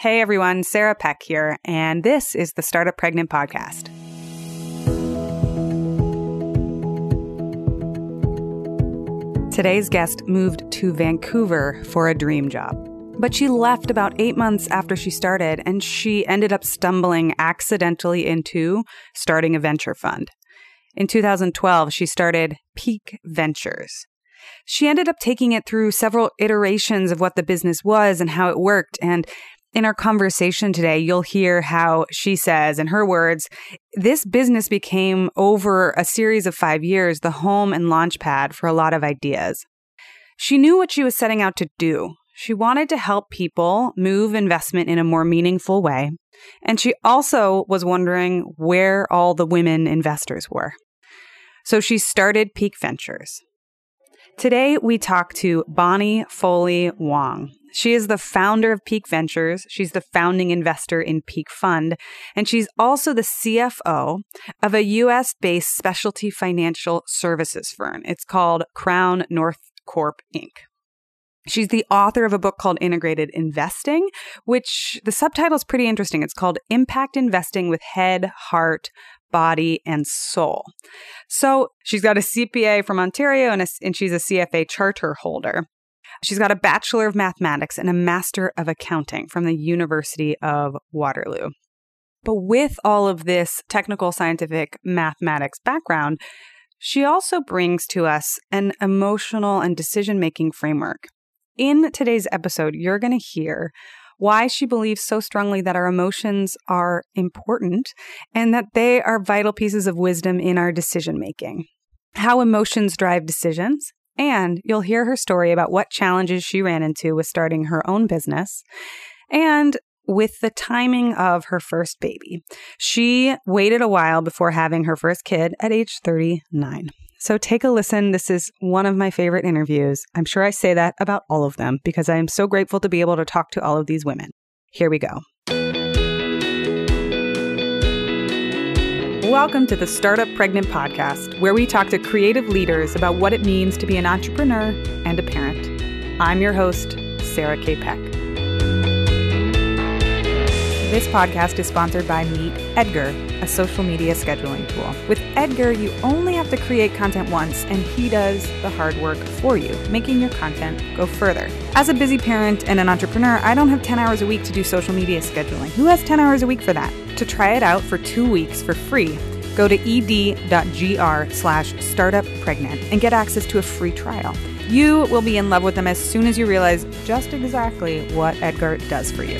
Hey everyone, Sarah Peck here, and this is the Startup Pregnant Podcast. Today's guest moved to Vancouver for a dream job. But she left about eight months after she started, and she ended up stumbling accidentally into starting a venture fund. In 2012, she started Pique Ventures. She ended up taking it through several iterations of what the business was and how it worked. And in our conversation today, you'll hear how she says, in her words, this business became over a series of five years the home and launch pad for a lot of ideas. She knew what she was setting out to do. She wanted to help people move investment in a more meaningful way. And she also was wondering where all the women investors were. So she started Pique Ventures. Today, we talk to Bonnie Foley Wong. She is the founder of Pique Ventures. She's the founding investor in Pique Fund. And she's also the CFO of a US based specialty financial services firm. It's called Crown North Corp Inc. She's the author of a book called Integrated Investing, which the subtitle is pretty interesting. It's called Impact Investing with Head, Heart, Body, and Soul. So she's got a CPA from Ontario and, a, and she's a CFA charter holder. She's got a Bachelor of Mathematics and a Master of Accounting from the University of Waterloo. But with all of this technical scientific mathematics background, she also brings to us an emotional and decision making framework. In today's episode, you're going to hear why she believes so strongly that our emotions are important and that they are vital pieces of wisdom in our decision making, how emotions drive decisions, and you'll hear her story about what challenges she ran into with starting her own business and with the timing of her first baby. She waited a while before having her first kid at age 39. So take a listen. This is one of my favorite interviews. I'm sure I say that about all of them because I am so grateful to be able to talk to all of these women. Here we go. Welcome to the Startup Pregnant Podcast, where we talk to creative leaders about what it means to be an entrepreneur and a parent. I'm your host, Sarah K. Peck. This podcast is sponsored by Meet Edgar, a social media scheduling tool. With Edgar, you only have to create content once, and he does the hard work for you, making your content go further. As a busy parent and an entrepreneur, I don't have 10 hours a week to do social media scheduling. Who has 10 hours a week for that? To try it out for two weeks for free, go to ed.gr slash startuppregnant and get access to a free trial. You will be in love with them as soon as you realize just exactly what Edgar does for you.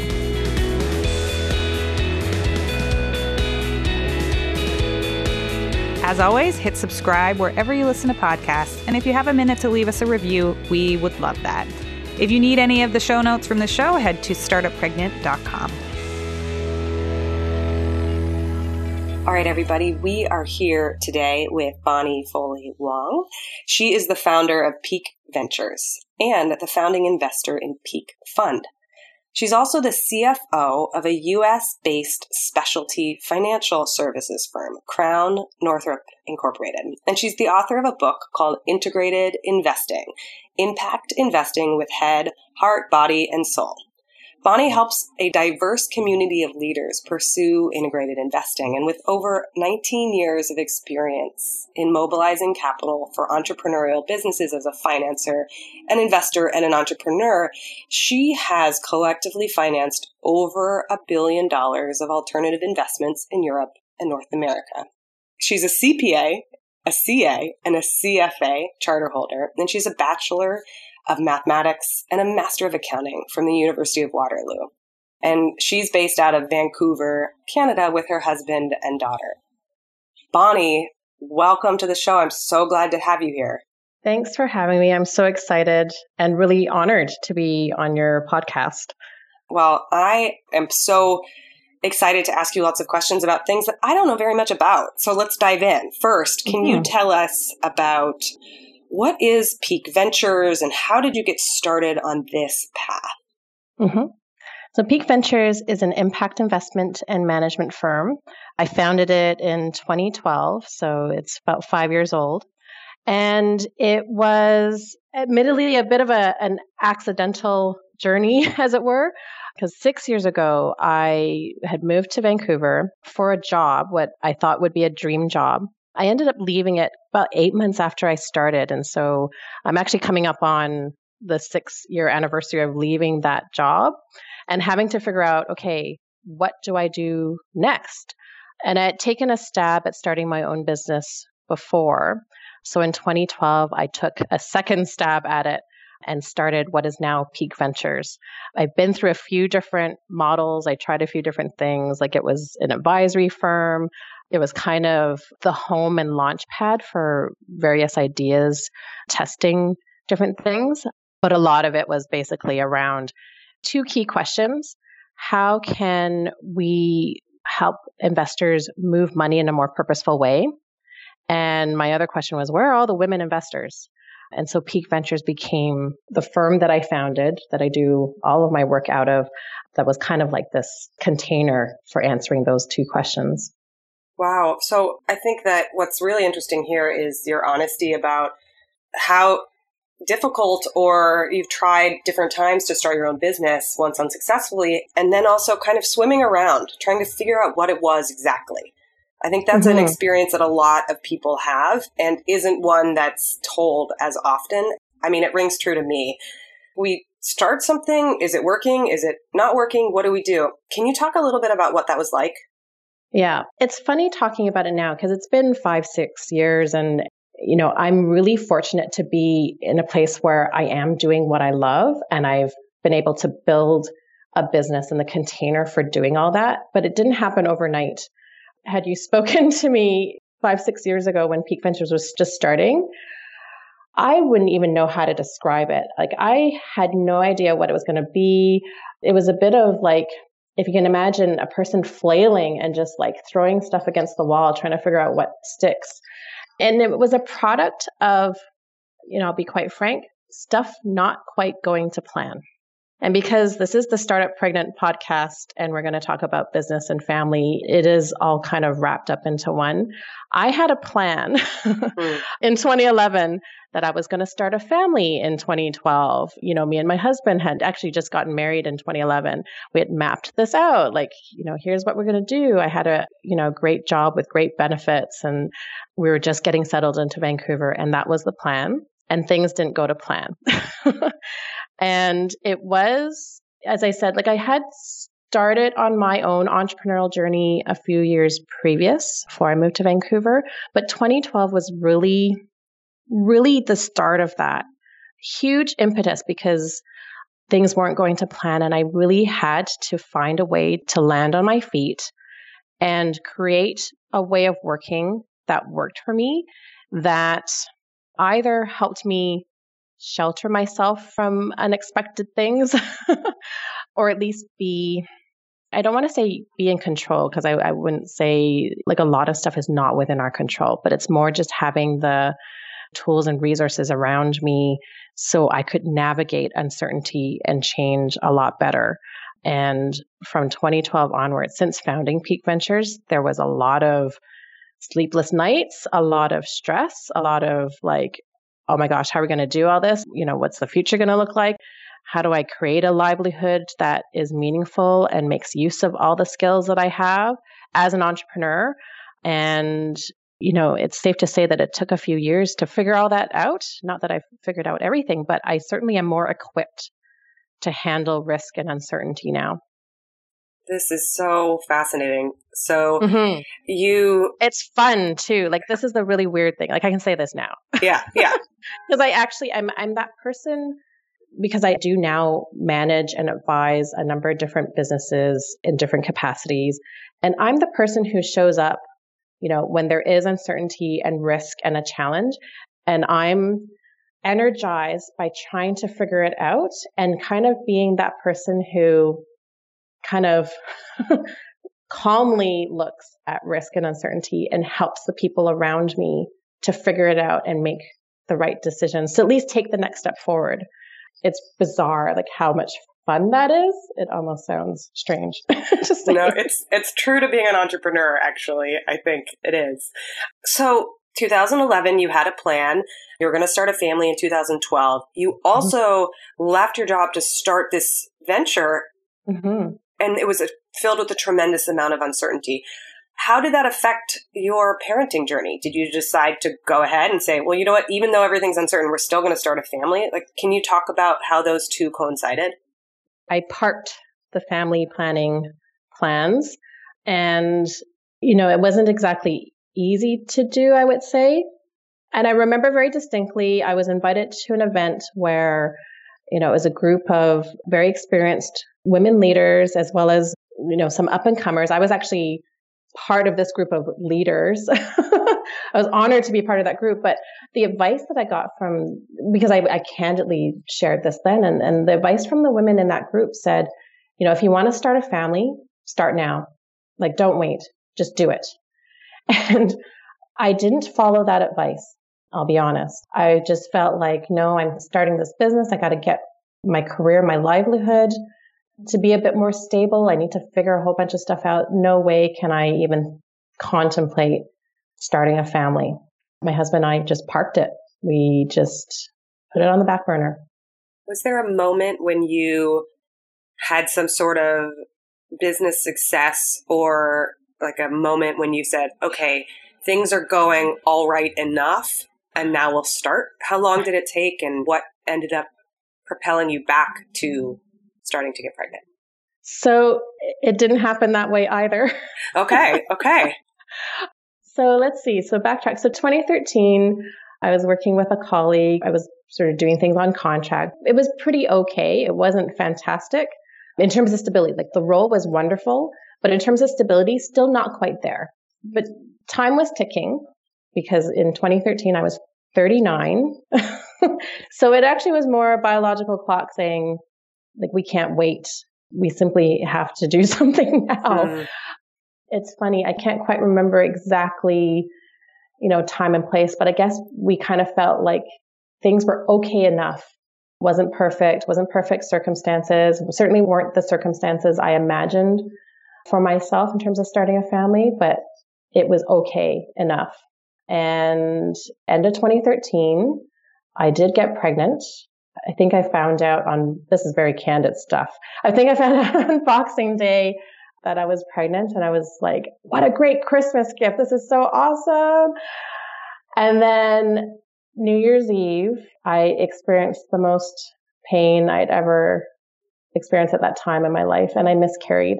As always, hit subscribe wherever you listen to podcasts. And if you have a minute to leave us a review, we would love that. If you need any of the show notes from the show, head to startuppregnant.com. All right, everybody, we are here today with Bonnie Foley Wong. She is the founder of Pique Ventures and the founding investor in Pique Fund. She's also the CFO of a US based specialty financial services firm, Crown NorthCorp Incorporated. And she's the author of a book called Integrated Investing Impact Investing with Head, Heart, Body, and Soul. Bonnie helps a diverse community of leaders pursue integrated investing. And with over 19 years of experience in mobilizing capital for entrepreneurial businesses as a financer, an investor, and an entrepreneur, she has collectively financed over a billion dollars of alternative investments in Europe and North America. She's a CPA, a CA, and a CFA charter holder, and she's a bachelor of mathematics and a master of accounting from the University of Waterloo. And she's based out of Vancouver, Canada, with her husband and daughter. Bonnie, welcome to the show. I'm so glad to have you here. Thanks for having me. I'm so excited and really honored to be on your podcast. Well, I am so excited to ask you lots of questions about things that I don't know very much about. So let's dive in. First, can mm-hmm. you tell us about what is Pique Ventures and how did you get started on this path? Mm-hmm. So, Pique Ventures is an impact investment and management firm. I founded it in 2012, so it's about five years old. And it was admittedly a bit of a, an accidental journey, as it were. because six years ago, I had moved to Vancouver for a job, what I thought would be a dream job. I ended up leaving it about eight months after I started. And so I'm actually coming up on the six year anniversary of leaving that job and having to figure out okay, what do I do next? And I had taken a stab at starting my own business before. So in 2012, I took a second stab at it and started what is now Pique Ventures. I've been through a few different models. I tried a few different things, like it was an advisory firm. It was kind of the home and launch pad for various ideas, testing different things. But a lot of it was basically around two key questions. How can we help investors move money in a more purposeful way? And my other question was, where are all the women investors? And so Pique Ventures became the firm that I founded, that I do all of my work out of, that was kind of like this container for answering those two questions. Wow. So I think that what's really interesting here is your honesty about how difficult or you've tried different times to start your own business once unsuccessfully and then also kind of swimming around trying to figure out what it was exactly. I think that's mm-hmm. an experience that a lot of people have and isn't one that's told as often. I mean it rings true to me. We start something is it working is it not working? What do we do? Can you talk a little bit about what that was like yeah, it's funny talking about it now because it's been five, six years and you know, I'm really fortunate to be in a place where I am doing what I love and I've been able to build a business and the container for doing all that, but it didn't happen overnight. Had you spoken to me five, six years ago when Pique Ventures was just starting, I wouldn't even know how to describe it. Like, I had no idea what it was going to be. It was a bit of like, if you can imagine a person flailing and just like throwing stuff against the wall, trying to figure out what sticks. And it was a product of, you know, I'll be quite frank, stuff not quite going to plan. And because this is the Startup Pregnant podcast and we're going to talk about business and family, it is all kind of wrapped up into one. I had a plan mm. in 2011 that I was going to start a family in 2012. You know, me and my husband had actually just gotten married in 2011. We had mapped this out like, you know, here's what we're going to do. I had a, you know, great job with great benefits and we were just getting settled into Vancouver and that was the plan and things didn't go to plan. and it was, as I said, like I had started on my own entrepreneurial journey a few years previous before I moved to Vancouver, but 2012 was really, really the start of that. Huge impetus because things weren't going to plan and I really had to find a way to land on my feet and create a way of working that worked for me that either helped me shelter myself from unexpected things or at least be I don't want to say be in control because I, I wouldn't say like a lot of stuff is not within our control, but it's more just having the tools and resources around me so I could navigate uncertainty and change a lot better. And from 2012 onwards, since founding Pique Ventures, there was a lot of sleepless nights, a lot of stress, a lot of like, oh my gosh, how are we going to do all this? You know, what's the future going to look like? How do I create a livelihood that is meaningful and makes use of all the skills that I have as an entrepreneur? And, you know, it's safe to say that it took a few years to figure all that out. Not that I've figured out everything, but I certainly am more equipped to handle risk and uncertainty now. This is so fascinating. So mm-hmm. you It's fun too. Like this is the really weird thing. Like I can say this now. Yeah, yeah. Because I actually I'm I'm that person because I do now manage and advise a number of different businesses in different capacities. And I'm the person who shows up, you know, when there is uncertainty and risk and a challenge. And I'm energized by trying to figure it out and kind of being that person who kind of calmly looks at risk and uncertainty and helps the people around me to figure it out and make the right decisions to at least take the next step forward. It's bizarre, like how much fun that is. It almost sounds strange say. No, it's it's true to being an entrepreneur. Actually, I think it is. So 2011, you had a plan. You were going to start a family in 2012. You mm-hmm. also mm-hmm. left your job to start this venture Mm-hmm. And it was a, filled with a tremendous amount of uncertainty. How did that affect your parenting journey? Did you decide to go ahead and say, well, you know what, even though everything's uncertain, we're still going to start a family? Like, can you talk about how those two coincided? I parked the family planning plans and, you know, it wasn't exactly easy to do, I would say. And I remember very distinctly, I was invited to an event where, you know, it was a group of very experienced women leaders as well as, you know, some up and comers. I was actually part of this group of leaders. I was honored to be part of that group. But the advice that I got from, because I, I candidly shared this then, and, and the advice from the women in that group said, you know, if you want to start a family, start now. Like, don't wait, just do it. And I didn't follow that advice. I'll be honest. I just felt like, no, I'm starting this business. I got to get my career, my livelihood to be a bit more stable. I need to figure a whole bunch of stuff out. No way can I even contemplate starting a family. My husband and I just parked it. We just put it on the back burner. Was there a moment when you had some sort of business success or like a moment when you said, okay, things are going all right enough and now we'll start? How long did it take and what ended up propelling you back to starting to get pregnant? So it didn't happen that way either. okay, okay. so let's see. So backtrack. So 2013, I was working with a colleague. I was sort of doing things on contract. It was pretty okay. It wasn't fantastic in terms of stability. Like the role was wonderful, but in terms of stability, still not quite there. But time was ticking because in 2013 I was 39. so it actually was more a biological clock saying, like, we can't wait. We simply have to do something now. Mm. It's funny. I can't quite remember exactly, you know, time and place, but I guess we kind of felt like things were okay enough. Wasn't perfect, wasn't perfect circumstances, certainly weren't the circumstances I imagined for myself in terms of starting a family, but it was okay enough. And end of 2013, I did get pregnant. I think I found out on, this is very candid stuff. I think I found out on Boxing Day that I was pregnant and I was like, what a great Christmas gift. This is so awesome. And then New Year's Eve, I experienced the most pain I'd ever experienced at that time in my life and I miscarried.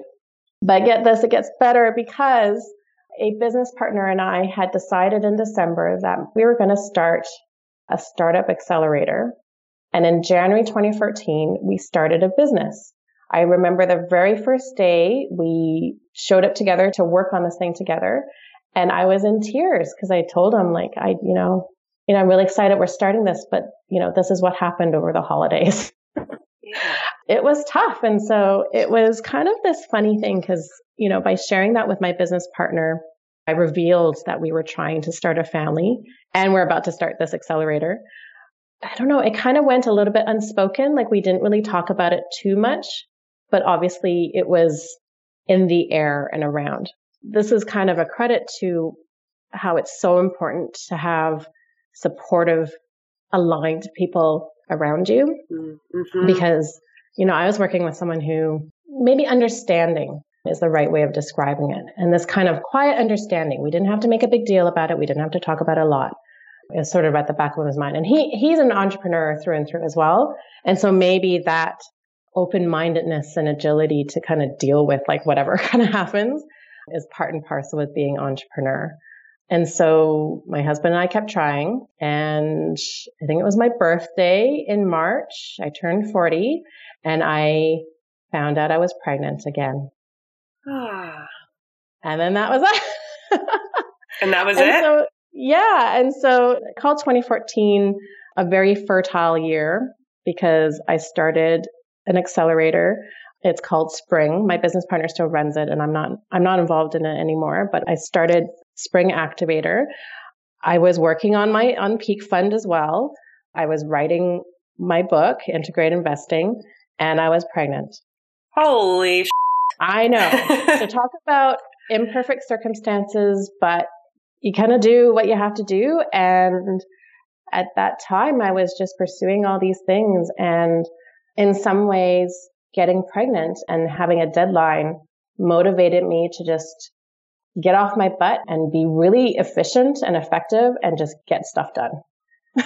But get this, it gets better because a business partner and I had decided in December that we were going to start a startup accelerator. And in January 2014, we started a business. I remember the very first day we showed up together to work on this thing together. And I was in tears because I told him like, I, you know, you know, I'm really excited we're starting this, but you know, this is what happened over the holidays. it was tough. And so it was kind of this funny thing because, you know, by sharing that with my business partner, I revealed that we were trying to start a family and we're about to start this accelerator. I don't know, it kind of went a little bit unspoken. Like we didn't really talk about it too much, but obviously it was in the air and around. This is kind of a credit to how it's so important to have supportive, aligned people around you mm-hmm. because you know, I was working with someone who maybe understanding is the right way of describing it. And this kind of quiet understanding. We didn't have to make a big deal about it. We didn't have to talk about it a lot. It's sort of at the back of his mind. And he he's an entrepreneur through and through as well. And so maybe that open-mindedness and agility to kind of deal with like whatever kind of happens is part and parcel with being entrepreneur. And so my husband and I kept trying. And I think it was my birthday in March. I turned 40 and I found out I was pregnant again. Ah. and then that was it. and that was and it? So, yeah. And so I called 2014 a very fertile year because I started an accelerator. It's called Spring. My business partner still runs it and I'm not I'm not involved in it anymore, but I started Spring Activator. I was working on my on Pique Fund as well. I was writing my book, Integrate Investing, and I was pregnant. Holy sh- I know. so talk about imperfect circumstances, but you kind of do what you have to do. And at that time, I was just pursuing all these things. And in some ways, getting pregnant and having a deadline motivated me to just get off my butt and be really efficient and effective and just get stuff done.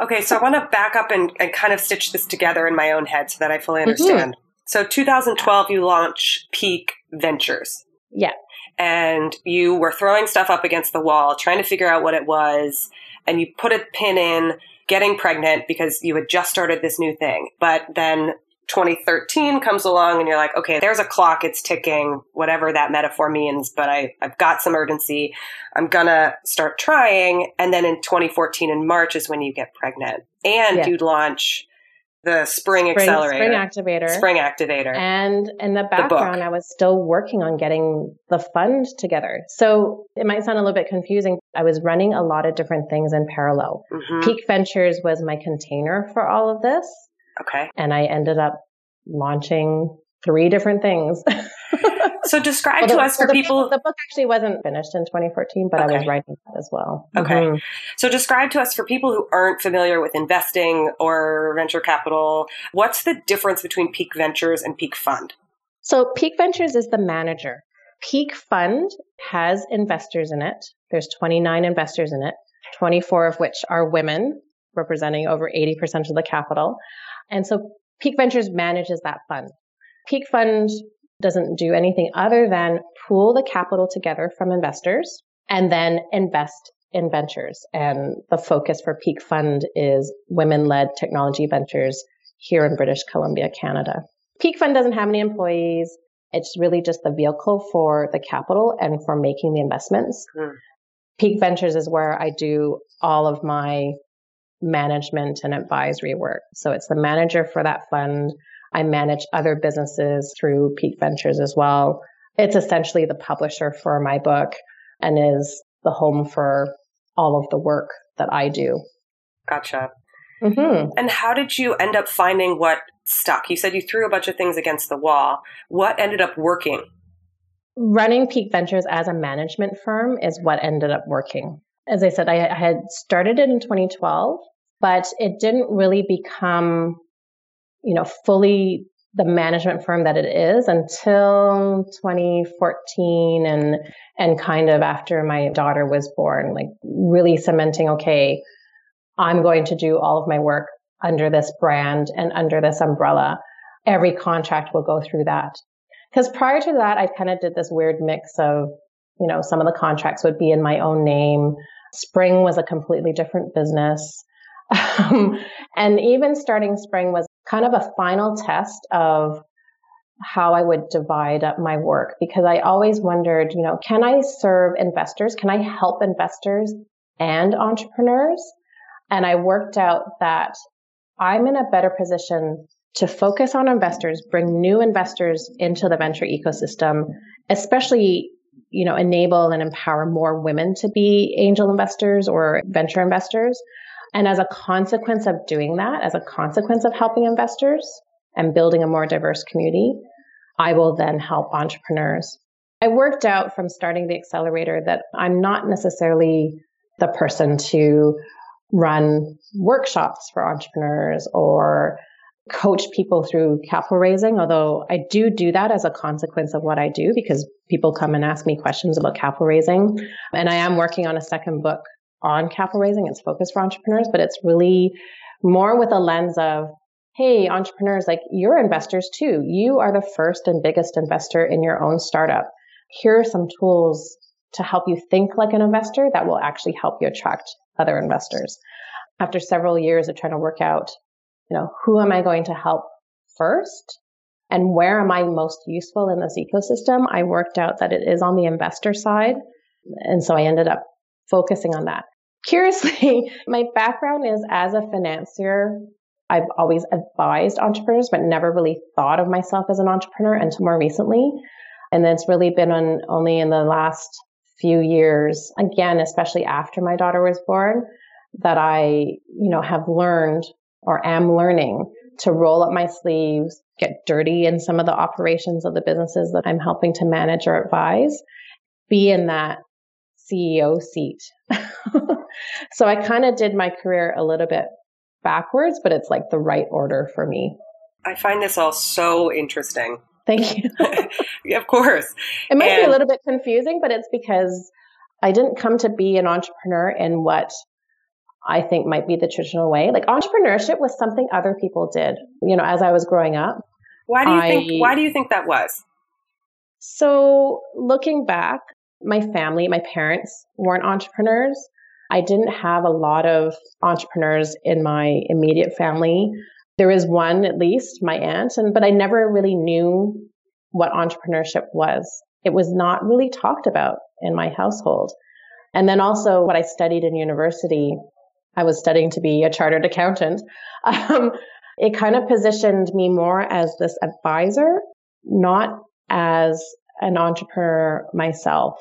okay, so I want to back up and, and, kind of stitch this together in my own head so that I fully mm-hmm. understand. Mm-hmm. So 2012, you launch Pique Ventures. Yeah. And you were throwing stuff up against the wall, trying to figure out what it was. And you put a pin in getting pregnant because you had just started this new thing. But then 2013 comes along and you're like, okay, there's a clock, it's ticking, whatever that metaphor means, but I, I've got some urgency. I'm gonna start trying. And then in 2014 in March is when you get pregnant and yeah. you launch the spring, spring, accelerator, spring activator, spring activator. And in the background, the I was still working on getting the fund together. So it might sound a little bit confusing. I was running a lot of different things in parallel. Mm-hmm. Pique Ventures was my container for all of this. Okay. And I ended up launching three different things. so describe well, to us for the, people. The book actually wasn't finished in 2014, but okay. I was writing that as well. Okay. Mm-hmm. So describe to us for people who aren't familiar with investing or venture capital, what's the difference between Pique Ventures and Pique Fund? So Pique Ventures is the manager. Pique Fund has investors in it. There's 29 investors in it, 24 of which are women, representing over 80% of the capital. And so Pique Ventures manages that fund. Pique Fund doesn't do anything other than pool the capital together from investors and then invest in ventures. And the focus for Pique Fund is women led technology ventures here in British Columbia, Canada. Pique Fund doesn't have any employees. It's really just the vehicle for the capital and for making the investments. Mm. Pique Ventures is where I do all of my management and advisory work. So it's the manager for that fund. I manage other businesses through Pique Ventures as well. It's essentially the publisher for my book and is the home for all of the work that I do. Gotcha. Mm-hmm. And how did you end up finding what stuck? You said you threw a bunch of things against the wall. What ended up working? Running Pique Ventures as a management firm is what ended up working. As I said, I had started it in 2012 but it didn't really become, you know, fully the management firm that it is until 2014 and and kind of after my daughter was born like really cementing okay i'm going to do all of my work under this brand and under this umbrella. Every contract will go through that. Because prior to that i kind of did this weird mix of you know some of the contracts would be in my own name. Spring was a completely different business. Um, and even starting spring was kind of a final test of how I would divide up my work because I always wondered, you know, can I serve investors? Can I help investors and entrepreneurs? And I worked out that I'm in a better position to focus on investors, bring new investors into the venture ecosystem, especially, you know, enable and empower more women to be angel investors or venture investors and as a consequence of doing that, as a consequence of helping investors and building a more diverse community, I will then help entrepreneurs. I worked out from starting the accelerator that I'm not necessarily the person to run workshops for entrepreneurs or coach people through capital raising, although I do do that as a consequence of what I do because people come and ask me questions about capital raising. And I am working on a second book on capital raising. It's focused for entrepreneurs, but it's really more with a lens of, hey, entrepreneurs, like you're investors too. You are the first and biggest investor in your own startup. Here are some tools to help you think like an investor that will actually help you attract other investors. After several years of trying to work out, you know, who am I going to help first? And where am I most useful in this ecosystem? I worked out that it is on the investor side. And so I ended up focusing on that. Curiously, my background is as a financier. I've always advised entrepreneurs, but never really thought of myself as an entrepreneur until more recently. And it's really been on only in the last few years, again, especially after my daughter was born, that I, you know, have learned or am learning to roll up my sleeves, get dirty in some of the operations of the businesses that I'm helping to manage or advise, be in that CEO seat. so I kind of did my career a little bit backwards, but it's like the right order for me. I find this all so interesting. Thank you. yeah, of course. It might and, be a little bit confusing, but it's because I didn't come to be an entrepreneur in what I think might be the traditional way. Like entrepreneurship was something other people did, you know, as I was growing up. Why do you I, think why do you think that was? So looking back, my family, my parents weren't entrepreneurs. I didn't have a lot of entrepreneurs in my immediate family. There is one at least, my aunt, and but I never really knew what entrepreneurship was. It was not really talked about in my household. And then also what I studied in university, I was studying to be a chartered accountant. Um, it kind of positioned me more as this advisor, not as an entrepreneur myself.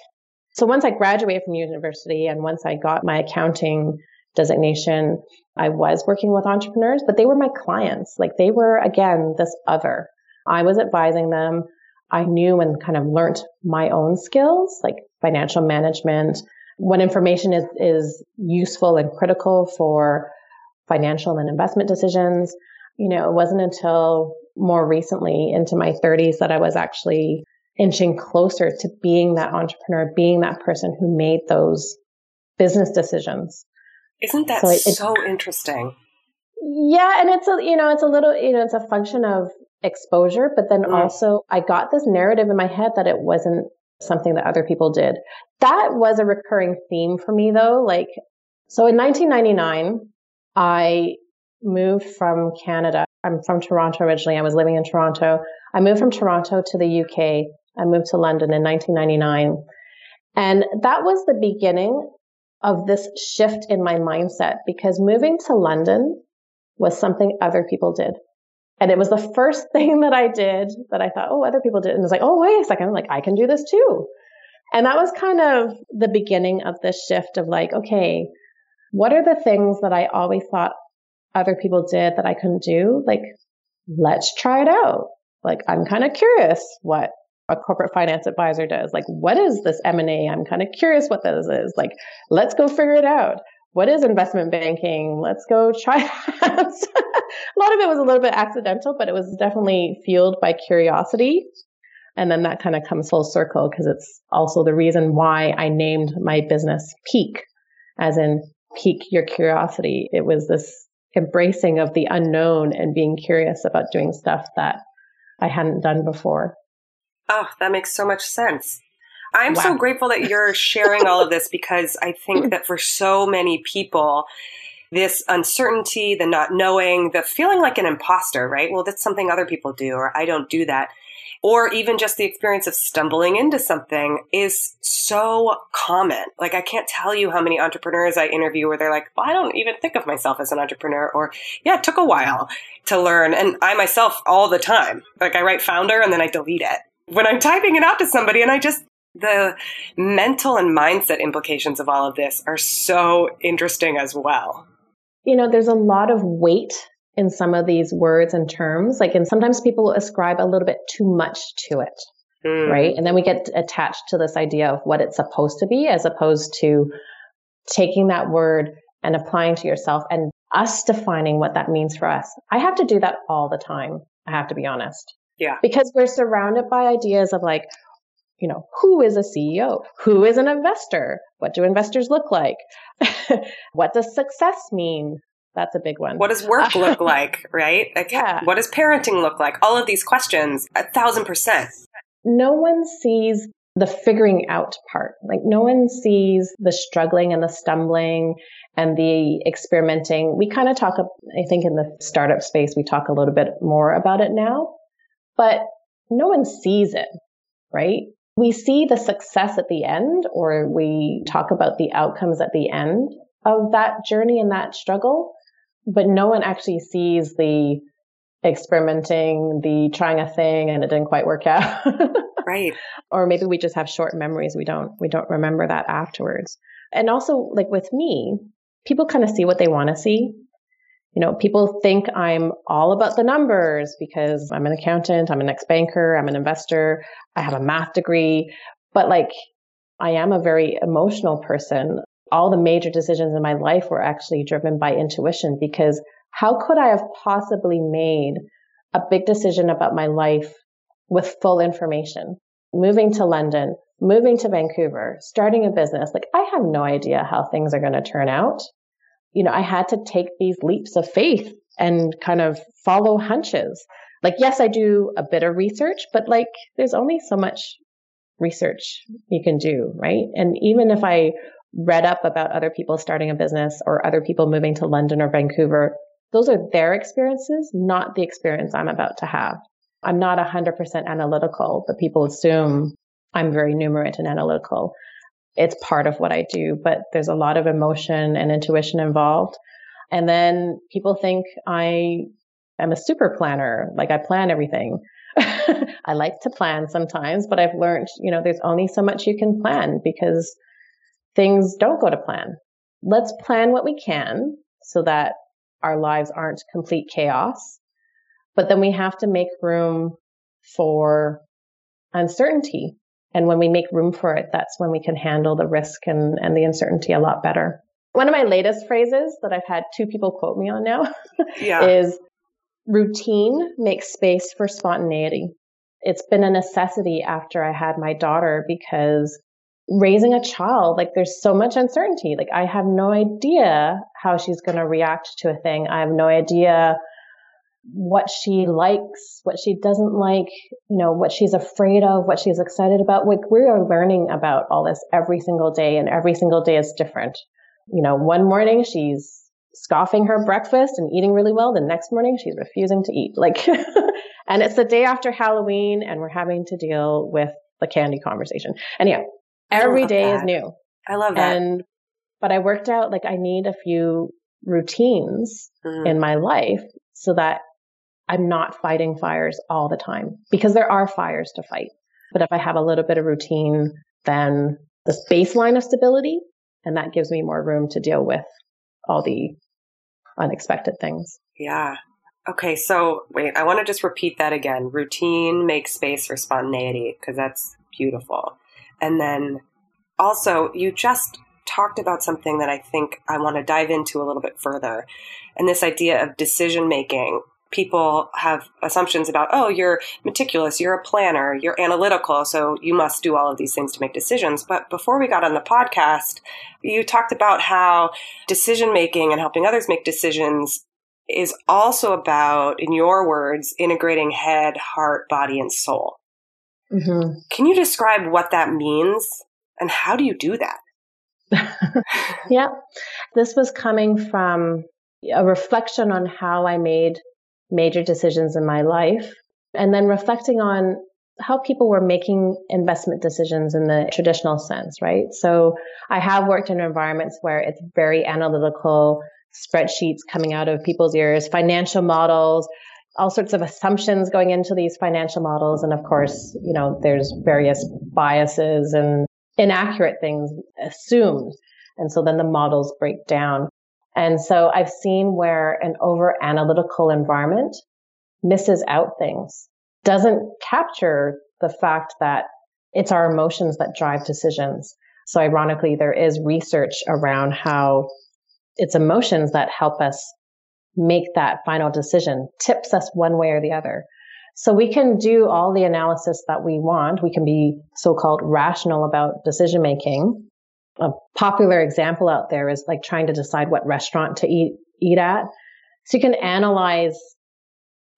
So once I graduated from university and once I got my accounting designation, I was working with entrepreneurs, but they were my clients. Like they were, again, this other. I was advising them. I knew and kind of learned my own skills, like financial management, what information is, is useful and critical for financial and investment decisions. You know, it wasn't until more recently into my 30s that I was actually inching closer to being that entrepreneur, being that person who made those business decisions. Isn't that so, it, so interesting? Yeah, and it's a you know it's a little you know it's a function of exposure, but then mm. also I got this narrative in my head that it wasn't something that other people did. That was a recurring theme for me though. Like so in 1999, I moved from Canada. I'm from Toronto originally. I was living in Toronto. I moved from Toronto to the UK I moved to London in 1999. And that was the beginning of this shift in my mindset because moving to London was something other people did. And it was the first thing that I did that I thought, oh, other people did. And it was like, oh, wait a second, like I can do this too. And that was kind of the beginning of this shift of like, okay, what are the things that I always thought other people did that I couldn't do? Like, let's try it out. Like, I'm kind of curious what a corporate finance advisor does. Like, what is this M&A? I'm kind of curious what this is. Like, let's go figure it out. What is investment banking? Let's go try that. a lot of it was a little bit accidental, but it was definitely fueled by curiosity. And then that kind of comes full circle because it's also the reason why I named my business Pique, as in pique your curiosity. It was this embracing of the unknown and being curious about doing stuff that I hadn't done before. Oh, that makes so much sense. I'm wow. so grateful that you're sharing all of this because I think that for so many people, this uncertainty, the not knowing, the feeling like an imposter, right? Well, that's something other people do, or I don't do that. Or even just the experience of stumbling into something is so common. Like, I can't tell you how many entrepreneurs I interview where they're like, well, I don't even think of myself as an entrepreneur. Or, yeah, it took a while to learn. And I myself all the time, like, I write founder and then I delete it when I'm typing it out to somebody and I just, the mental and mindset implications of all of this are so interesting as well. You know, there's a lot of weight in some of these words and terms. Like, and sometimes people ascribe a little bit too much to it, mm. right? And then we get attached to this idea of what it's supposed to be as opposed to taking that word and applying to yourself and us defining what that means for us. I have to do that all the time. I have to be honest. Yeah. Because we're surrounded by ideas of like, you know, who is a CEO? Who is an investor? What do investors look like? what does success mean? That's a big one. What does work look like, right? Like, yeah. What does parenting look like? All of these questions, a thousand percent. No one sees the figuring out part. Like, no one sees the struggling and the stumbling and the experimenting. We kind of talk, I think, in the startup space, we talk a little bit more about it now but no one sees it, right? We see the success at the end, or we talk about the outcomes at the end of that journey and that struggle, but no one actually sees the experimenting, the trying a thing and it didn't quite work out. right. Or maybe we just have short memories. We don't, we don't remember that afterwards. And also like with me, people kind of see what they want to see you know, people think I'm all about the numbers because I'm an accountant, I'm an ex banker, I'm an investor, I have a math degree, but like I am a very emotional person. All the major decisions in my life were actually driven by intuition because how could I have possibly made a big decision about my life with full information. Moving to London, moving to Vancouver, starting a business, like I have no idea how things are going to turn out. You know, I had to take these leaps of faith and kind of follow hunches. Like, yes, I do a bit of research, but like there's only so much research you can do, right? And even if I read up about other people starting a business or other people moving to London or Vancouver, those are their experiences, not the experience I'm about to have. I'm not 100% analytical, but people assume I'm very numerate and analytical. It's part of what I do, but there's a lot of emotion and intuition involved. And then people think I am a super planner, like I plan everything. I like to plan sometimes, but I've learned, you know, there's only so much you can plan because things don't go to plan. Let's plan what we can so that our lives aren't complete chaos. But then we have to make room for uncertainty. And when we make room for it, that's when we can handle the risk and, and the uncertainty a lot better. One of my latest phrases that I've had two people quote me on now yeah. is routine makes space for spontaneity. It's been a necessity after I had my daughter because raising a child, like there's so much uncertainty. Like I have no idea how she's going to react to a thing. I have no idea what she likes, what she doesn't like, you know, what she's afraid of, what she's excited about. Like we are learning about all this every single day and every single day is different. You know, one morning she's scoffing her breakfast and eating really well. The next morning she's refusing to eat. Like, and it's the day after Halloween and we're having to deal with the candy conversation. And yeah, every day that. is new. I love that. And, but I worked out like I need a few routines mm-hmm. in my life so that I'm not fighting fires all the time because there are fires to fight. But if I have a little bit of routine, then this baseline of stability, and that gives me more room to deal with all the unexpected things. Yeah. Okay, so wait, I want to just repeat that again. Routine makes space for spontaneity because that's beautiful. And then also, you just talked about something that I think I want to dive into a little bit further. And this idea of decision making. People have assumptions about, oh, you're meticulous, you're a planner, you're analytical, so you must do all of these things to make decisions. But before we got on the podcast, you talked about how decision making and helping others make decisions is also about, in your words, integrating head, heart, body, and soul. Mm-hmm. Can you describe what that means and how do you do that? yeah, this was coming from a reflection on how I made major decisions in my life and then reflecting on how people were making investment decisions in the traditional sense, right? So I have worked in environments where it's very analytical, spreadsheets coming out of people's ears, financial models, all sorts of assumptions going into these financial models. And of course, you know, there's various biases and inaccurate things assumed. And so then the models break down. And so I've seen where an over analytical environment misses out things, doesn't capture the fact that it's our emotions that drive decisions. So ironically, there is research around how it's emotions that help us make that final decision, tips us one way or the other. So we can do all the analysis that we want. We can be so-called rational about decision making. A popular example out there is like trying to decide what restaurant to eat, eat at. So you can analyze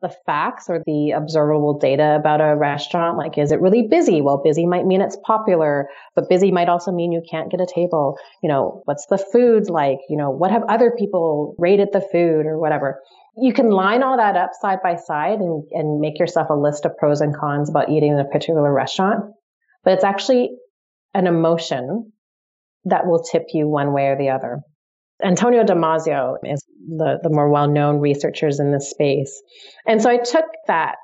the facts or the observable data about a restaurant. Like, is it really busy? Well, busy might mean it's popular, but busy might also mean you can't get a table. You know, what's the food like? You know, what have other people rated the food or whatever? You can line all that up side by side and, and make yourself a list of pros and cons about eating in a particular restaurant. But it's actually an emotion that will tip you one way or the other. Antonio Damasio is the, the more well-known researchers in this space. And so I took that,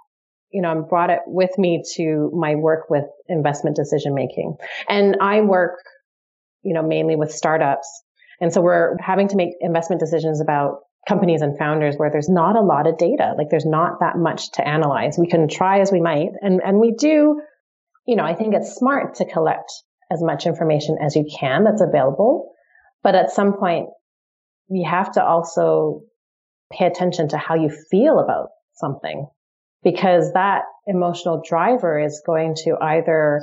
you know, and brought it with me to my work with investment decision making. And I work, you know, mainly with startups. And so we're having to make investment decisions about companies and founders where there's not a lot of data. Like there's not that much to analyze. We can try as we might. And, and we do, you know, I think it's smart to collect as much information as you can that's available. But at some point, you have to also pay attention to how you feel about something. because that emotional driver is going to either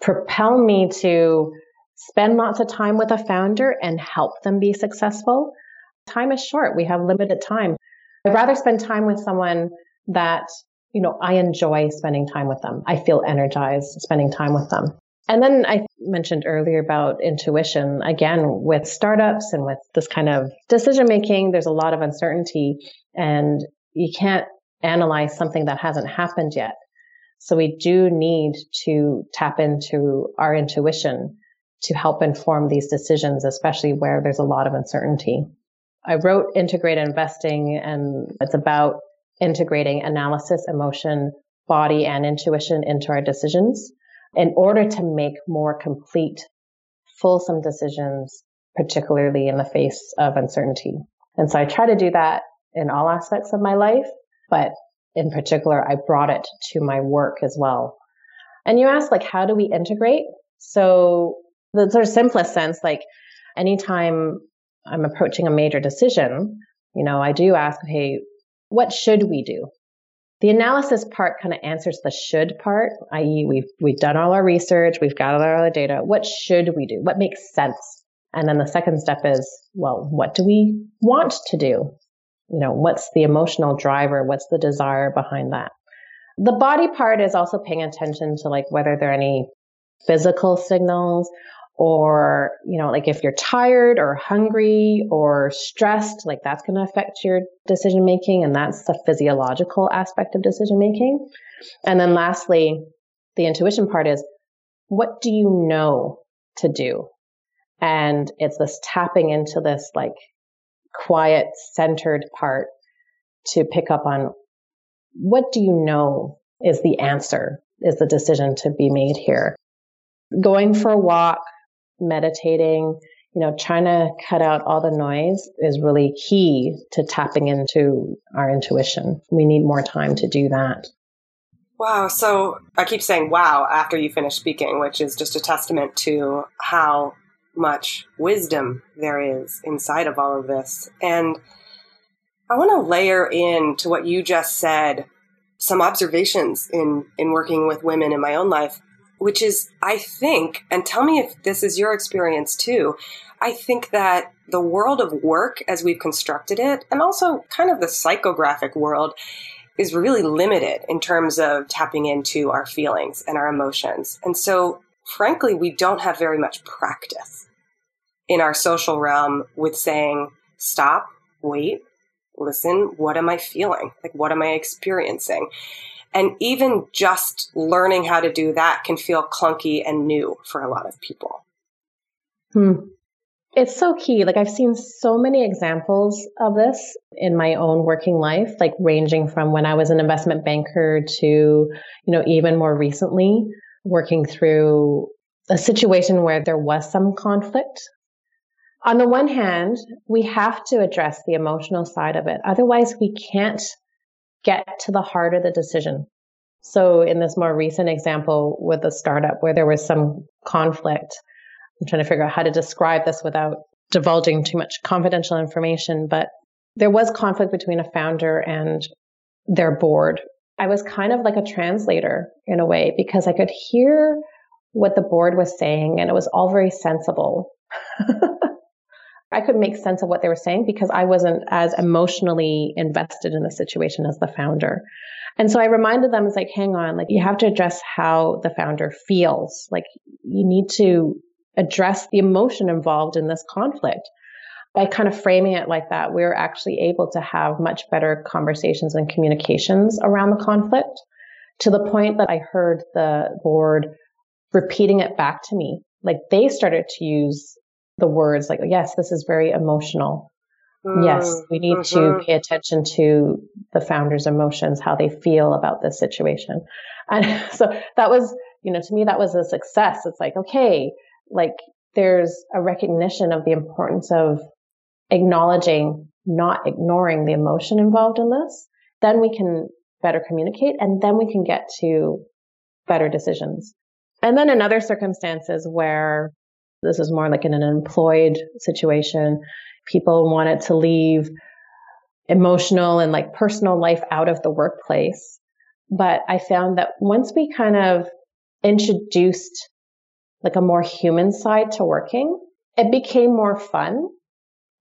propel me to spend lots of time with a founder and help them be successful. Time is short. We have limited time. I'd rather spend time with someone that, you know, I enjoy spending time with them. I feel energized spending time with them. And then I mentioned earlier about intuition. Again, with startups and with this kind of decision making, there's a lot of uncertainty and you can't analyze something that hasn't happened yet. So we do need to tap into our intuition to help inform these decisions, especially where there's a lot of uncertainty. I wrote Integrated Investing and it's about integrating analysis, emotion, body, and intuition into our decisions in order to make more complete, fulsome decisions, particularly in the face of uncertainty. And so I try to do that in all aspects of my life, but in particular, I brought it to my work as well. And you ask, like, how do we integrate? So the sort of simplest sense, like anytime I'm approaching a major decision, you know, I do ask, hey, what should we do? The analysis part kind of answers the should part, i.e., we've we've done all our research, we've gathered all the data. What should we do? What makes sense? And then the second step is, well, what do we want to do? You know, what's the emotional driver? What's the desire behind that? The body part is also paying attention to like whether there are any physical signals or you know like if you're tired or hungry or stressed like that's going to affect your decision making and that's the physiological aspect of decision making and then lastly the intuition part is what do you know to do? And it's this tapping into this like quiet centered part to pick up on what do you know is the answer is the decision to be made here? Going for a walk meditating, you know, trying to cut out all the noise is really key to tapping into our intuition. We need more time to do that. Wow. So I keep saying wow after you finish speaking, which is just a testament to how much wisdom there is inside of all of this. And I want to layer in to what you just said some observations in, in working with women in my own life which is, I think, and tell me if this is your experience too. I think that the world of work as we've constructed it, and also kind of the psychographic world, is really limited in terms of tapping into our feelings and our emotions. And so, frankly, we don't have very much practice in our social realm with saying, stop, wait, listen, what am I feeling? Like, what am I experiencing? And even just learning how to do that can feel clunky and new for a lot of people. Hmm. It's so key. Like I've seen so many examples of this in my own working life, like ranging from when I was an investment banker to, you know, even more recently working through a situation where there was some conflict. On the one hand, we have to address the emotional side of it. Otherwise, we can't get to the heart of the decision. So in this more recent example with a startup where there was some conflict, I'm trying to figure out how to describe this without divulging too much confidential information, but there was conflict between a founder and their board. I was kind of like a translator in a way because I could hear what the board was saying and it was all very sensible. I could make sense of what they were saying because I wasn't as emotionally invested in the situation as the founder. And so I reminded them, it's like, hang on, like you have to address how the founder feels. Like you need to address the emotion involved in this conflict. By kind of framing it like that, we we're actually able to have much better conversations and communications around the conflict to the point that I heard the board repeating it back to me. Like they started to use the words like, yes, this is very emotional. Mm, yes, we need mm-hmm. to pay attention to the founder's emotions, how they feel about this situation. And so that was, you know, to me, that was a success. It's like, okay, like there's a recognition of the importance of acknowledging, not ignoring the emotion involved in this. Then we can better communicate and then we can get to better decisions. And then in other circumstances where this is more like in an employed situation. People wanted to leave emotional and like personal life out of the workplace. But I found that once we kind of introduced like a more human side to working, it became more fun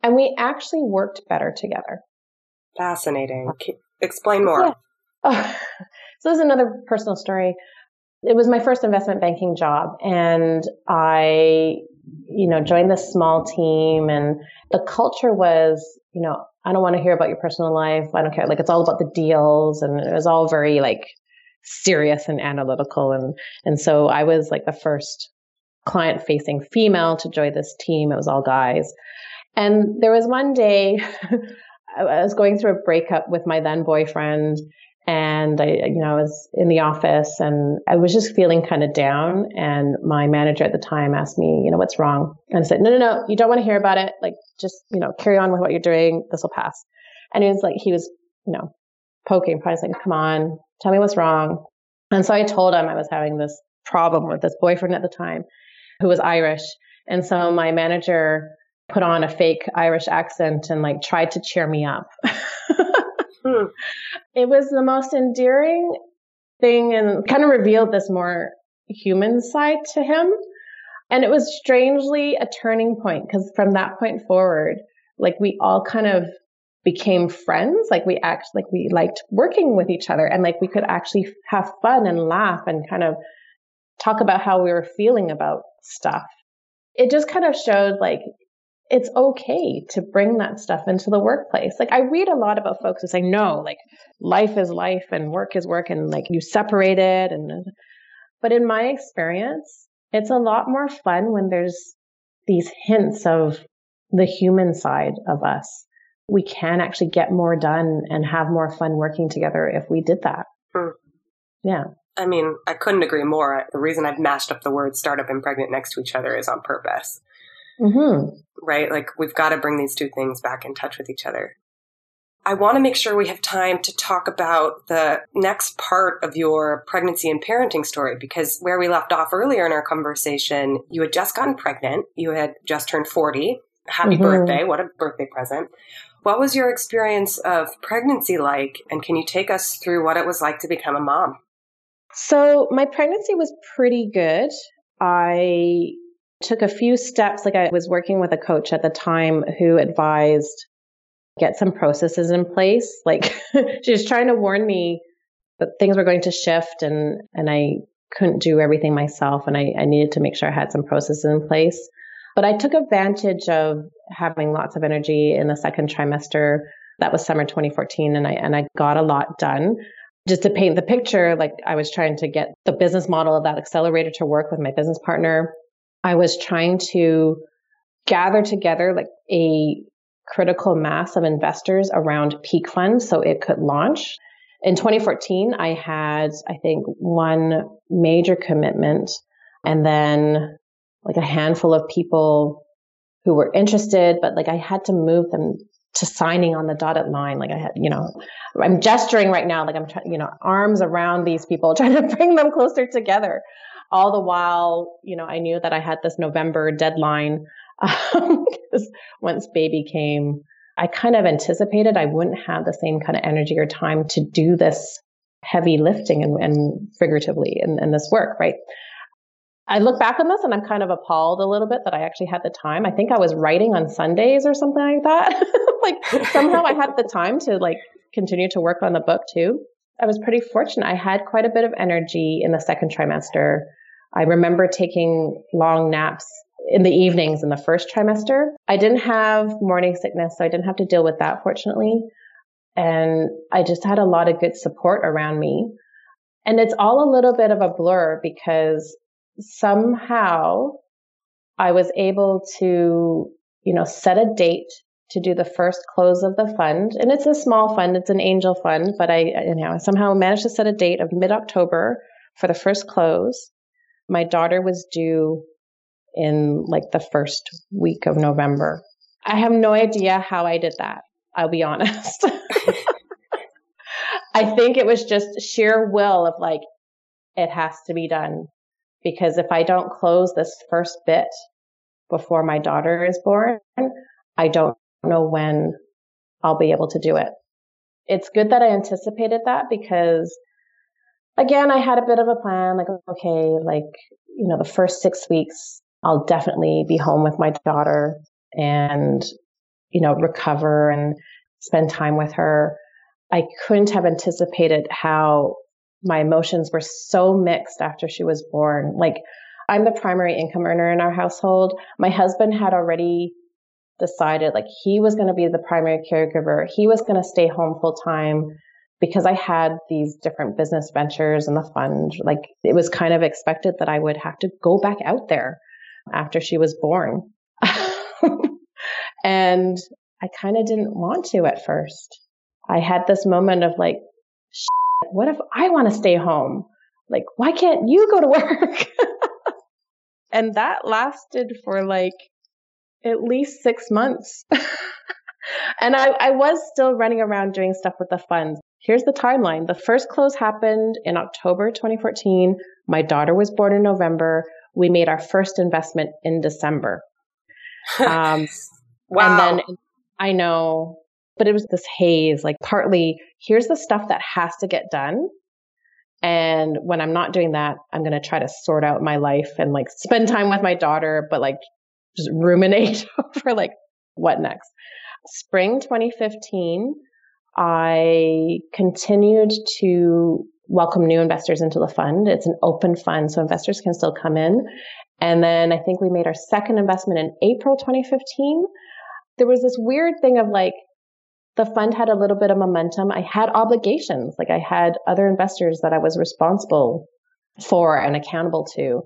and we actually worked better together. Fascinating. Explain more. Yeah. Oh, so this is another personal story. It was my first investment banking job and I, you know, joined this small team and the culture was, you know, I don't want to hear about your personal life. I don't care. Like it's all about the deals and it was all very like serious and analytical. And, and so I was like the first client facing female to join this team. It was all guys. And there was one day I was going through a breakup with my then boyfriend and I, you know, I was in the office and I was just feeling kind of down. And my manager at the time asked me, you know, what's wrong? And I said, no, no, no, you don't want to hear about it. Like, just, you know, carry on with what you're doing. This will pass. And he was like, he was, you know, poking, probably like, come on, tell me what's wrong. And so I told him I was having this problem with this boyfriend at the time who was Irish. And so my manager put on a fake Irish accent and like tried to cheer me up. hmm. It was the most endearing thing and kind of revealed this more human side to him. And it was strangely a turning point because from that point forward, like we all kind of became friends. Like we act like we liked working with each other and like we could actually have fun and laugh and kind of talk about how we were feeling about stuff. It just kind of showed like it's okay to bring that stuff into the workplace. Like I read a lot about folks who say, no, like life is life and work is work and like you separate it. And, but in my experience, it's a lot more fun when there's these hints of the human side of us. We can actually get more done and have more fun working together if we did that. Hmm. Yeah. I mean, I couldn't agree more. The reason I've mashed up the words startup and pregnant next to each other is on purpose. Mm-hmm. Right? Like we've got to bring these two things back in touch with each other. I want to make sure we have time to talk about the next part of your pregnancy and parenting story because where we left off earlier in our conversation, you had just gotten pregnant. You had just turned 40. Happy mm-hmm. birthday. What a birthday present. What was your experience of pregnancy like? And can you take us through what it was like to become a mom? So, my pregnancy was pretty good. I took a few steps. Like I was working with a coach at the time who advised get some processes in place. Like she was trying to warn me that things were going to shift and, and I couldn't do everything myself and I, I needed to make sure I had some processes in place. But I took advantage of having lots of energy in the second trimester. That was summer 2014 and I, and I got a lot done. Just to paint the picture, like I was trying to get the business model of that accelerator to work with my business partner. I was trying to gather together like a critical mass of investors around Pique Fund so it could launch. In 2014, I had, I think, one major commitment and then like a handful of people who were interested, but like I had to move them to signing on the dotted line. Like I had, you know, I'm gesturing right now, like I'm trying, you know, arms around these people, trying to bring them closer together all the while, you know, I knew that I had this November deadline um, once baby came, I kind of anticipated I wouldn't have the same kind of energy or time to do this heavy lifting and, and figuratively in, in this work, right? I look back on this and I'm kind of appalled a little bit that I actually had the time. I think I was writing on Sundays or something like that. like somehow I had the time to like continue to work on the book too. I was pretty fortunate. I had quite a bit of energy in the second trimester. I remember taking long naps in the evenings in the first trimester. I didn't have morning sickness, so I didn't have to deal with that, fortunately. And I just had a lot of good support around me. And it's all a little bit of a blur because somehow I was able to, you know, set a date to do the first close of the fund. And it's a small fund, it's an angel fund, but I, you know, somehow managed to set a date of mid October for the first close my daughter was due in like the first week of November. I have no idea how I did that. I'll be honest. I think it was just sheer will of like, it has to be done. Because if I don't close this first bit before my daughter is born, I don't know when I'll be able to do it. It's good that I anticipated that because again, I had a bit of a plan like, okay, like, you know, the first six weeks, I'll definitely be home with my daughter and, you know, recover and spend time with her. I couldn't have anticipated how my emotions were so mixed after she was born. Like, I'm the primary income earner in our household. My husband had already decided like he was going to be the primary caregiver. He was going to stay home full time because I had these different business ventures and the fund. Like it was kind of expected that I would have to go back out there after she was born. and I kind of didn't want to at first. I had this moment of like, what if I want to stay home? Like, why can't you go to work? and that lasted for like at least six months. and I, I was still running around doing stuff with the funds. Here's the timeline. The first close happened in October 2014. My daughter was born in November. We made our first investment in December. Um, wow. And then I know, but it was this haze, like partly here's the stuff that has to get done. And when I'm not doing that, I'm going to try to sort out my life and like spend time with my daughter, but like just ruminate over like what next. Spring 2015, I continued to welcome new investors into the fund. It's an open fund, so investors can still come in. And then I think we made our second investment in April 2015. There was this weird thing of like, the fund had a little bit of momentum. I had obligations, like I had other investors that I was responsible for and accountable to.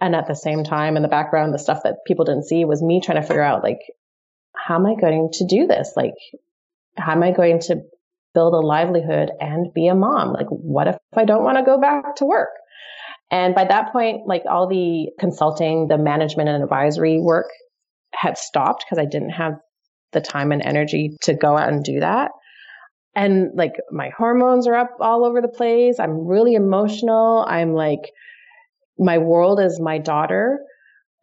And at the same time, in the background, the stuff that people didn't see was me trying to figure out, like, how am I going to do this? Like, how am I going to build a livelihood and be a mom? Like, what if I don't want to go back to work? And by that point, like all the consulting, the management and advisory work had stopped because I didn't have the time and energy to go out and do that. And like my hormones are up all over the place. I'm really emotional. I'm like my world is my daughter.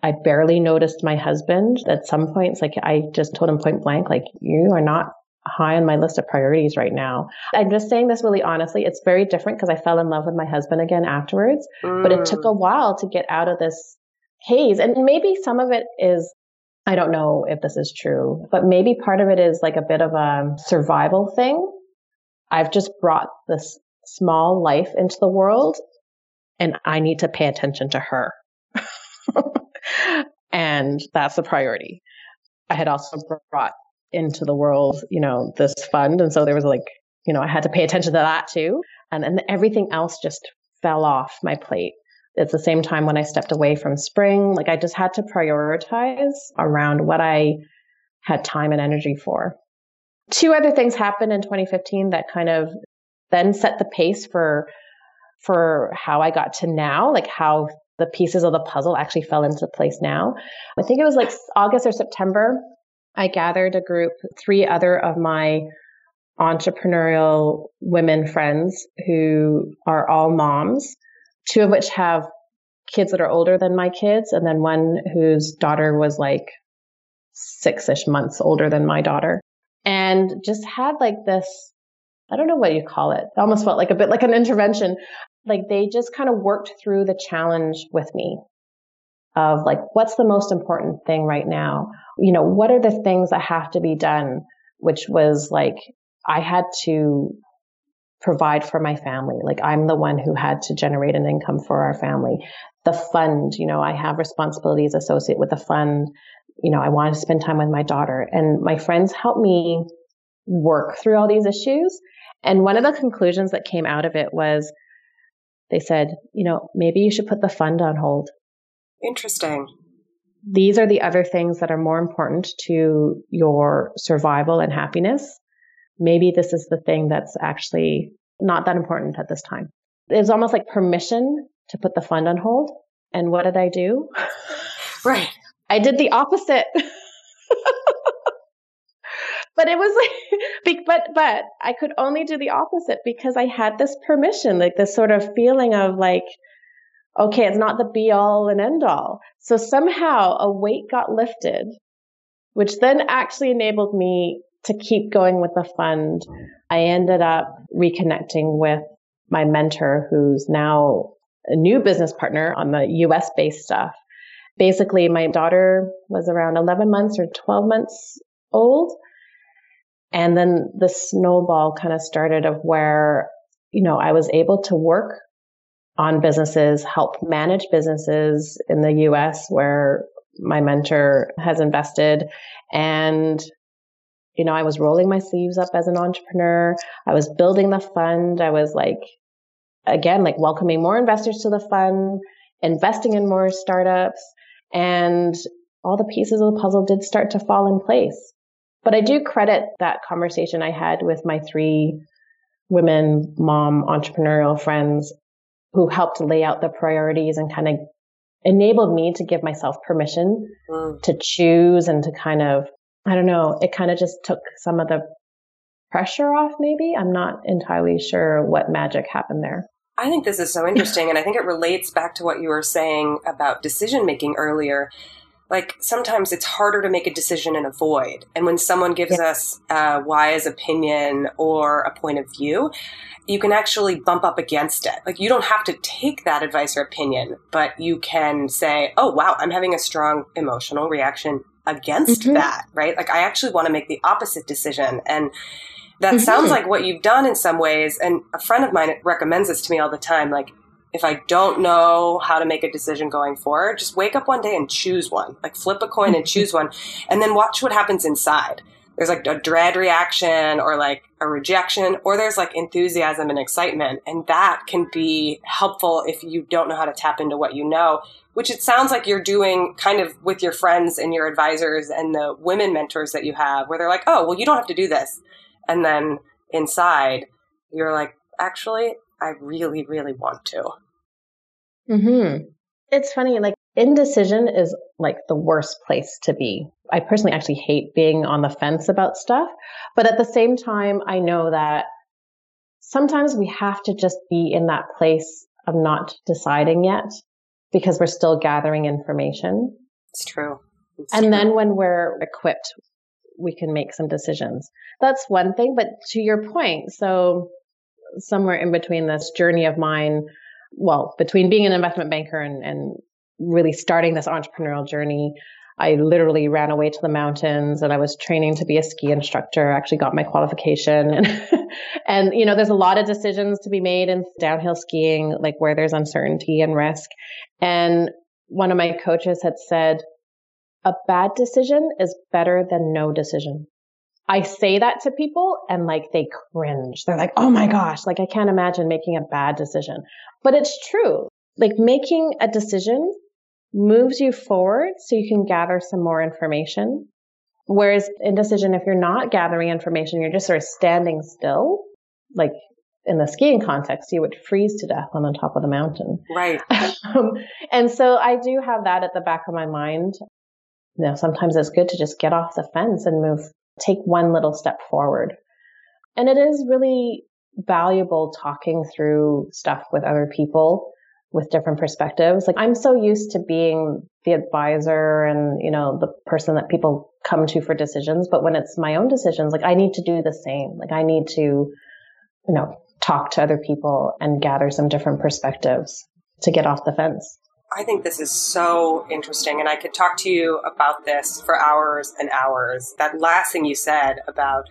I barely noticed my husband at some points. Like I just told him point blank, like you are not high on my list of priorities right now. I'm just saying this really honestly. It's very different because I fell in love with my husband again afterwards, mm. but it took a mm. while to get out of this haze. And maybe some of it is, I don't know if this is true, but maybe part of it is like a bit of a survival thing. I've just brought this small life into the world and I need to pay attention to her. and that's the priority. I had also brought into the world, you know, this fund. And so there was like, you know, I had to pay attention to that too. And then everything else just fell off my plate. It's the same time when I stepped away from spring. Like I just had to prioritize around what I had time and energy for. Two other things happened in 2015 that kind of then set the pace for for how I got to now, like how the pieces of the puzzle actually fell into place now. I think it was like August or September. I gathered a group, three other of my entrepreneurial women friends who are all moms, two of which have kids that are older than my kids, and then one whose daughter was like six ish months older than my daughter. And just had like this I don't know what you call it. it. almost felt like a bit like an intervention like they just kind of worked through the challenge with me of like, what's the most important thing right now? You know, what are the things that have to be done? Which was like, I had to provide for my family. Like I'm the one who had to generate an income for our family. The fund, you know, I have responsibilities associated with the fund. You know, I wanted to spend time with my daughter and my friends helped me work through all these issues. And one of the conclusions that came out of it was they said, you know, maybe you should put the fund on hold. Interesting. These are the other things that are more important to your survival and happiness. Maybe this is the thing that's actually not that important at this time. It was almost like permission to put the fund on hold. And what did I do? Right. I did the opposite. but it was like, but, but I could only do the opposite because I had this permission, like this sort of feeling of like, okay, it's not the be all and end all. So somehow a weight got lifted, which then actually enabled me to keep going with the fund. I ended up reconnecting with my mentor, who's now a new business partner on the US based stuff. Basically, my daughter was around 11 months or 12 months old. And then the snowball kind of started of where, you know, I was able to work on businesses, help manage businesses in the US where my mentor has invested. And, you know, I was rolling my sleeves up as an entrepreneur. I was building the fund. I was like, again, like welcoming more investors to the fund, investing in more startups, and all the pieces of the puzzle did start to fall in place. But I do credit that conversation I had with my three women, mom, entrepreneurial friends who helped lay out the priorities and kind of enabled me to give myself permission mm. to choose and to kind of, I don't know, it kind of just took some of the pressure off, maybe. I'm not entirely sure what magic happened there. I think this is so interesting. and I think it relates back to what you were saying about decision making earlier. Like sometimes it's harder to make a decision in a void. And when someone gives yeah. us a wise opinion or a point of view, you can actually bump up against it. Like you don't have to take that advice or opinion, but you can say, oh, wow, I'm having a strong emotional reaction against mm-hmm. that, right? Like I actually want to make the opposite decision. And that mm-hmm. sounds like what you've done in some ways. And a friend of mine recommends this to me all the time. Like, if I don't know how to make a decision going forward, just wake up one day and choose one. Like, flip a coin and choose one, and then watch what happens inside. There's like a dread reaction or like a rejection, or there's like enthusiasm and excitement. And that can be helpful if you don't know how to tap into what you know, which it sounds like you're doing kind of with your friends and your advisors and the women mentors that you have, where they're like, oh, well, you don't have to do this and then inside you're like actually i really really want to hmm it's funny like indecision is like the worst place to be i personally actually hate being on the fence about stuff but at the same time i know that sometimes we have to just be in that place of not deciding yet because we're still gathering information it's true it's and true. then when we're equipped we can make some decisions. That's one thing. But to your point, so somewhere in between this journey of mine, well, between being an investment banker and, and really starting this entrepreneurial journey, I literally ran away to the mountains and I was training to be a ski instructor. I actually got my qualification and, and, you know, there's a lot of decisions to be made in downhill skiing, like where there's uncertainty and risk. And one of my coaches had said, a bad decision is better than no decision. I say that to people and like they cringe. They're like, oh my gosh, like I can't imagine making a bad decision. But it's true. Like making a decision moves you forward so you can gather some more information. Whereas indecision, if you're not gathering information, you're just sort of standing still. Like in the skiing context, you would freeze to death on the top of the mountain. Right. um, and so I do have that at the back of my mind you know, sometimes it's good to just get off the fence and move, take one little step forward. And it is really valuable talking through stuff with other people with different perspectives. Like I'm so used to being the advisor and, you know, the person that people come to for decisions. But when it's my own decisions, like I need to do the same. Like I need to, you know, talk to other people and gather some different perspectives to get off the fence. I think this is so interesting, and I could talk to you about this for hours and hours. That last thing you said about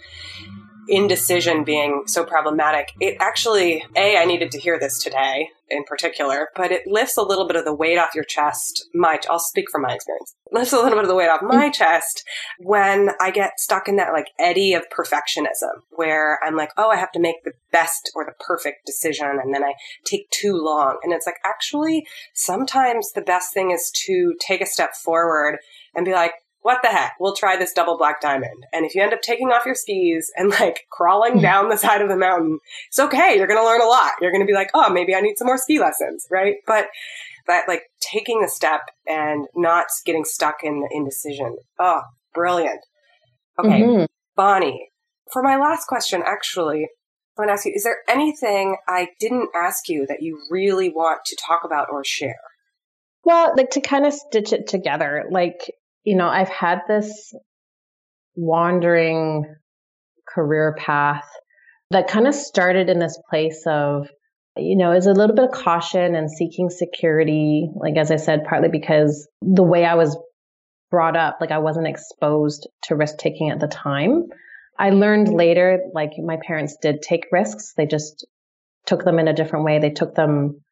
indecision being so problematic, it actually, A, I needed to hear this today in particular, but it lifts a little bit of the weight off your chest. My, I'll speak from my experience. It lifts a little bit of the weight off my mm. chest when I get stuck in that like eddy of perfectionism where I'm like, oh, I have to make the best or the perfect decision. And then I take too long. And it's like, actually, sometimes the best thing is to take a step forward and be like, what the heck? We'll try this double black diamond. And if you end up taking off your skis and like crawling hmm. down the side of the mountain, it's okay. You're going to learn a lot. You're going to be like, oh, maybe I need some more ski lessons, right? But that like taking the step and not getting stuck in the indecision. Oh, brilliant. Okay. Mm-hmm. Bonnie, for my last question, actually, I want to ask you, is there anything I didn't ask you that you really want to talk about or share? Well, like to kind of stitch it together, like you know, I've had this wandering career path that kind of started in this place of you know, is a little bit of caution and seeking security. Like, as I said, partly because the way I was brought up, like I wasn't exposed to risk taking at the time. I learned later, like my parents did take risks. They just took them in a different way. They took them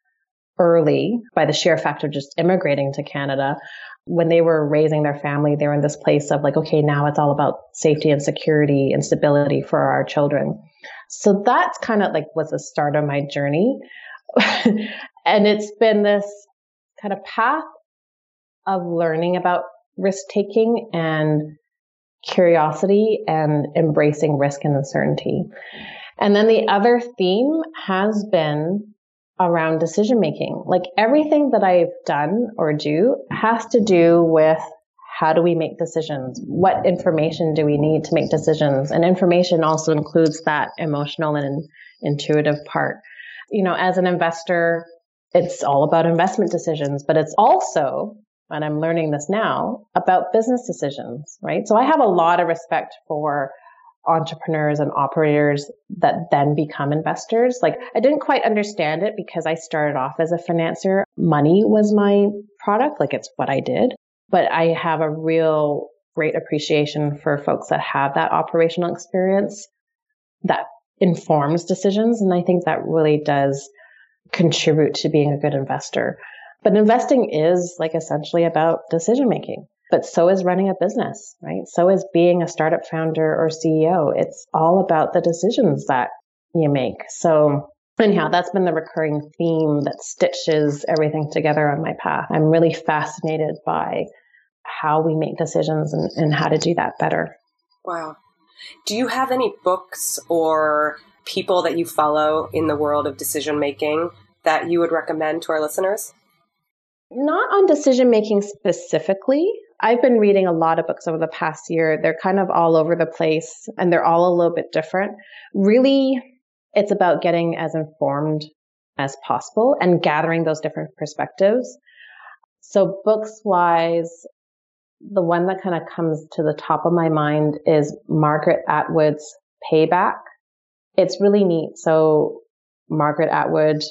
early by the sheer fact of just immigrating to Canada. When they were raising their family, they were in this place of like, okay, now it's all about safety and security and stability for our children. So that's kind of like was the start of my journey. and it's been this kind of path of learning about risk taking and curiosity and embracing risk and uncertainty. And then the other theme has been around decision making. Like everything that I've done or do has to do with how do we make decisions? What information do we need to make decisions? And information also includes that emotional and intuitive part. You know, as an investor, it's all about investment decisions, but it's also, and I'm learning this now, about business decisions, right? So I have a lot of respect for entrepreneurs and operators that then become investors. Like I didn't quite understand it because I started off as a financier. Money was my product. Like it's what I did but I have a real great appreciation for folks that have that operational experience that informs decisions. And I think that really does contribute to being a good investor. But investing is like essentially about decision making, but so is running a business, right? So is being a startup founder or CEO. It's all about the decisions that you make. So anyhow, that's been the recurring theme that stitches everything together on my path. I'm really fascinated by how we make decisions and, and how to do that better. Wow. Do you have any books or people that you follow in the world of decision making that you would recommend to our listeners? Not on decision making specifically. I've been reading a lot of books over the past year. They're kind of all over the place and they're all a little bit different. Really, it's about getting as informed as possible and gathering those different perspectives. So books wise, the one that kind of comes to the top of my mind is Margaret Atwood's Payback. It's really neat. So Margaret Atwood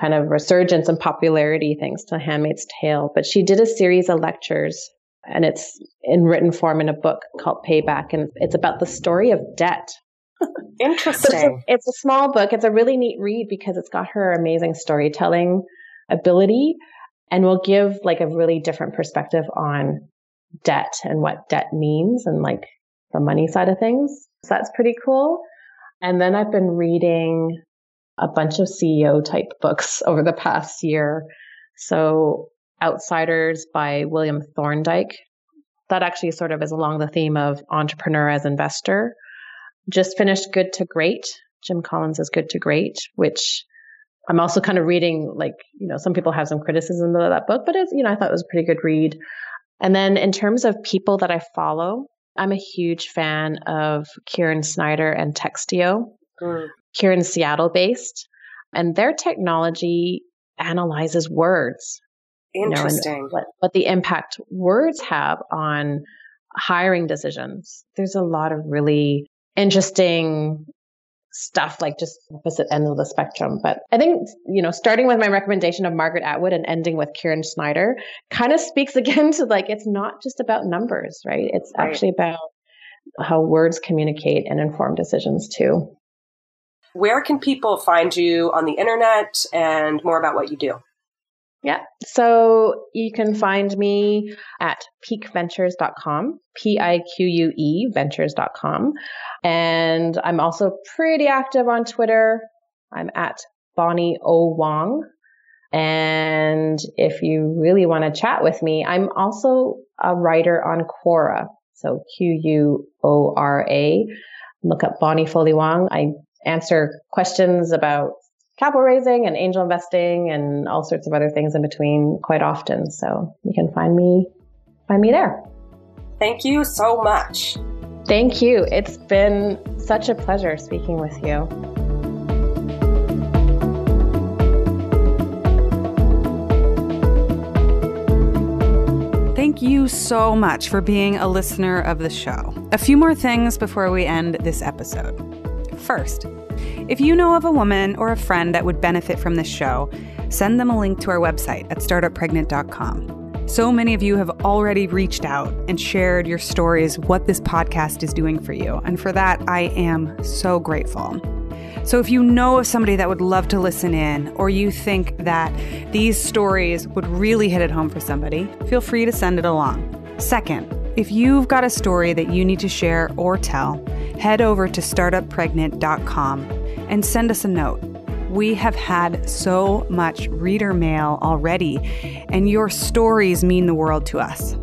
kind of resurgence and popularity thanks to Handmaid's Tale, but she did a series of lectures and it's in written form in a book called Payback and it's about the story of debt. Interesting. it's, a, it's a small book. It's a really neat read because it's got her amazing storytelling ability and will give like a really different perspective on debt and what debt means and like the money side of things. So that's pretty cool. And then I've been reading a bunch of CEO type books over the past year. So Outsiders by William Thorndike. That actually sort of is along the theme of entrepreneur as investor. Just finished Good to Great. Jim Collins is Good to Great, which I'm also kind of reading, like, you know, some people have some criticism of that book, but it's, you know, I thought it was a pretty good read. And then in terms of people that I follow, I'm a huge fan of Kieran Snyder and Textio. Mm. Kieran's Seattle based, and their technology analyzes words. Interesting. You know, what, what the impact words have on hiring decisions. There's a lot of really interesting stuff like just opposite end of the spectrum. But I think, you know, starting with my recommendation of Margaret Atwood and ending with Kieran Snyder kind of speaks again to like, it's not just about numbers, right? It's right. actually about how words communicate and inform decisions too. Where can people find you on the internet and more about what you do? Yeah. So you can find me at piqueventures.com, P I Q U E ventures.com. And I'm also pretty active on Twitter. I'm at Bonnie O Wong. And if you really want to chat with me, I'm also a writer on Quora. So Q U O R A. Look up Bonnie Foley Wong. I answer questions about capital raising and angel investing and all sorts of other things in between quite often. So you can find me find me there. Thank you so much. Thank you. It's been such a pleasure speaking with you. Thank you so much for being a listener of the show. A few more things before we end this episode. First, If you know of a woman or a friend that would benefit from this show, send them a link to our website at startuppregnant.com. So many of you have already reached out and shared your stories, what this podcast is doing for you. And for that, I am so grateful. So if you know of somebody that would love to listen in, or you think that these stories would really hit it home for somebody, feel free to send it along. Second, if you've got a story that you need to share or tell, head over to startuppregnant.com and send us a note. We have had so much reader mail already, and your stories mean the world to us.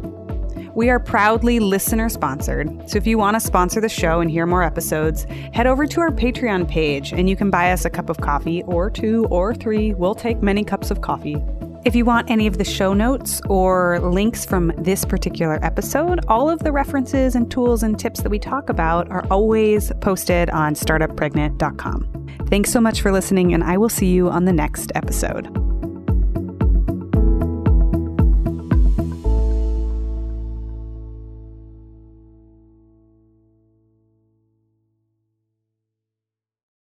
We are proudly listener sponsored, so if you want to sponsor the show and hear more episodes, head over to our Patreon page and you can buy us a cup of coffee or two or three. We'll take many cups of coffee. If you want any of the show notes or links from this particular episode, all of the references and tools and tips that we talk about are always posted on startuppregnant.com. Thanks so much for listening, and I will see you on the next episode.